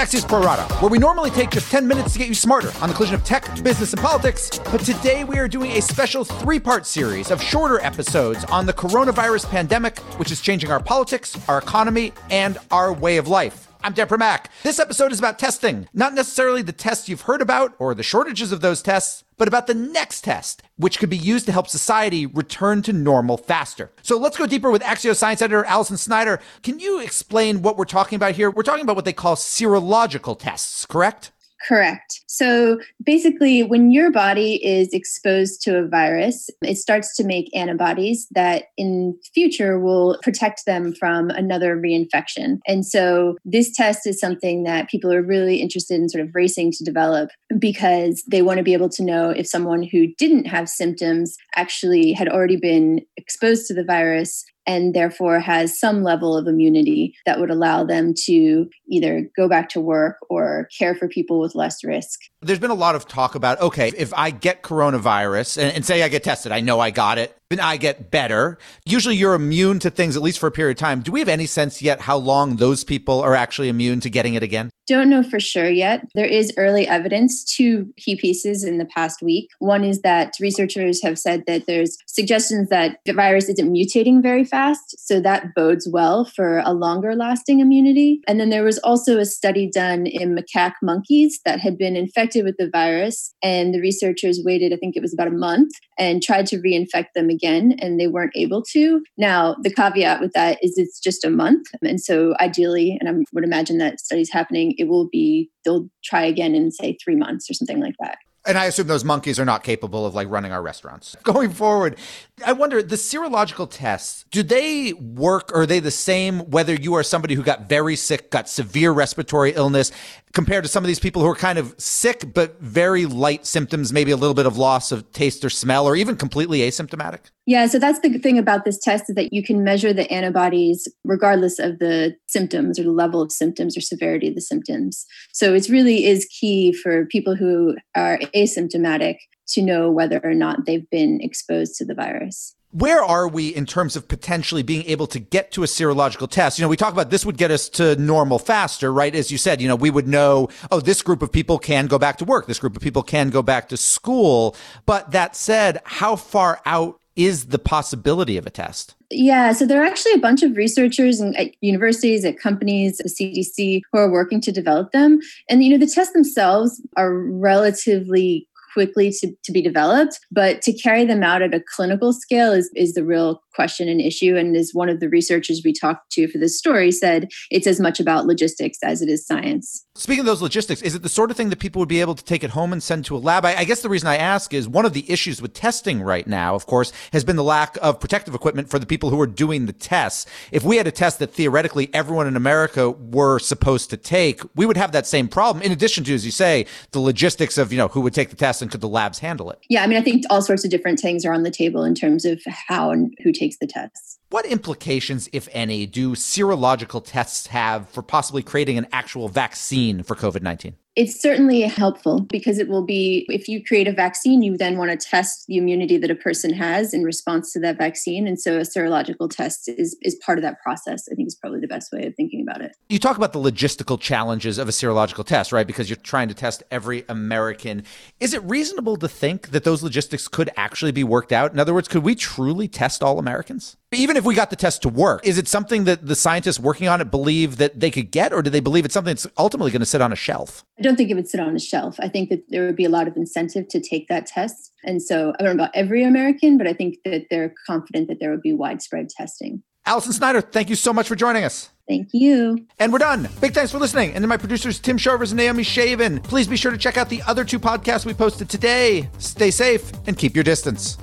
Axios Pro Rata, where we normally take just 10 minutes to get you smarter on the collision of tech, business, and politics. But today we are doing a special three part series of shorter episodes on the coronavirus pandemic, which is changing our politics, our economy, and our way of life. I'm Dan Primack. This episode is about testing, not necessarily the tests you've heard about or the shortages of those tests, but about the next test, which could be used to help society return to normal faster. So let's go deeper with Axios science editor Alison Snyder. Can you explain what we're talking about here? We're talking about what they call serological tests, correct? Correct. So basically, when your body is exposed to a virus, it starts to make antibodies that in future will protect them from another reinfection. And so this test is something that people are really interested in sort of racing to develop because they want to be able to know if someone who didn't have symptoms actually had already been exposed to the virus and therefore has some level of immunity that would allow them to either go back to work or care for people with less risk. There's been a lot of talk about okay, if I get coronavirus and, and say I get tested, I know I got it, then I get better. Usually you're immune to things at least for a period of time. Do we have any sense yet how long those people are actually immune to getting it again? Don't know for sure yet. There is early evidence, two key pieces in the past week. One is that researchers have said that there's suggestions that the virus isn't mutating very fast, so that bodes well for a longer lasting immunity. And then there was also a study done in macaque monkeys that had been infected with the virus, and the researchers waited, I think it was about a month, and tried to reinfect them again, and they weren't able to. Now, the caveat with that is it's just a month. And so, ideally, and I would imagine that study's happening, it will be, they'll try again in, say, three months or something like that. And I assume those monkeys are not capable of like running our restaurants. Going forward, I wonder the serological tests, do they work or are they the same whether you are somebody who got very sick, got severe respiratory illness, compared to some of these people who are kind of sick but very light symptoms, maybe a little bit of loss of taste or smell, or even completely asymptomatic? Yeah, so that's the thing about this test is that you can measure the antibodies regardless of the symptoms or the level of symptoms or severity of the symptoms. So it really is key for people who are asymptomatic to know whether or not they've been exposed to the virus where are we in terms of potentially being able to get to a serological test? You know, we talk about this would get us to normal faster, right? As you said, you know, we would know, oh, this group of people can go back to work. This group of people can go back to school. But that said, how far out is the possibility of a test? Yeah, so there are actually a bunch of researchers and at universities, at companies, the CDC, who are working to develop them. And you know, the tests themselves are relatively quickly to, to be developed, but to carry them out at a clinical scale is, is the real question and issue. And as one of the researchers we talked to for this story said, it's as much about logistics as it is science. Speaking of those logistics, is it the sort of thing that people would be able to take it home and send to a lab? I, I guess the reason I ask is one of the issues with testing right now, of course, has been the lack of protective equipment for the people who are doing the tests. If we had a test that theoretically everyone in America were supposed to take, we would have that same problem. In addition to, as you say, the logistics of, you know, who would take the test and could the labs handle it? Yeah, I mean, I think all sorts of different things are on the table in terms of how and who takes the tests. What implications, if any, do serological tests have for possibly creating an actual vaccine for COVID 19? It's certainly helpful because it will be if you create a vaccine, you then want to test the immunity that a person has in response to that vaccine. And so a serological test is, is part of that process. I think is probably the best way of thinking about it. You talk about the logistical challenges of a serological test, right? Because you're trying to test every American. Is it reasonable to think that those logistics could actually be worked out? In other words, could we truly test all Americans? Even if we got the test to work, is it something that the scientists working on it believe that they could get, or do they believe it's something that's ultimately going to sit on a shelf? I don't think it would sit on a shelf. I think that there would be a lot of incentive to take that test. And so I don't know about every American, but I think that they're confident that there would be widespread testing. Alison Snyder, thank you so much for joining us. Thank you. And we're done. Big thanks for listening. And to my producers, Tim Shovers and Naomi Shavin. Please be sure to check out the other two podcasts we posted today. Stay safe and keep your distance.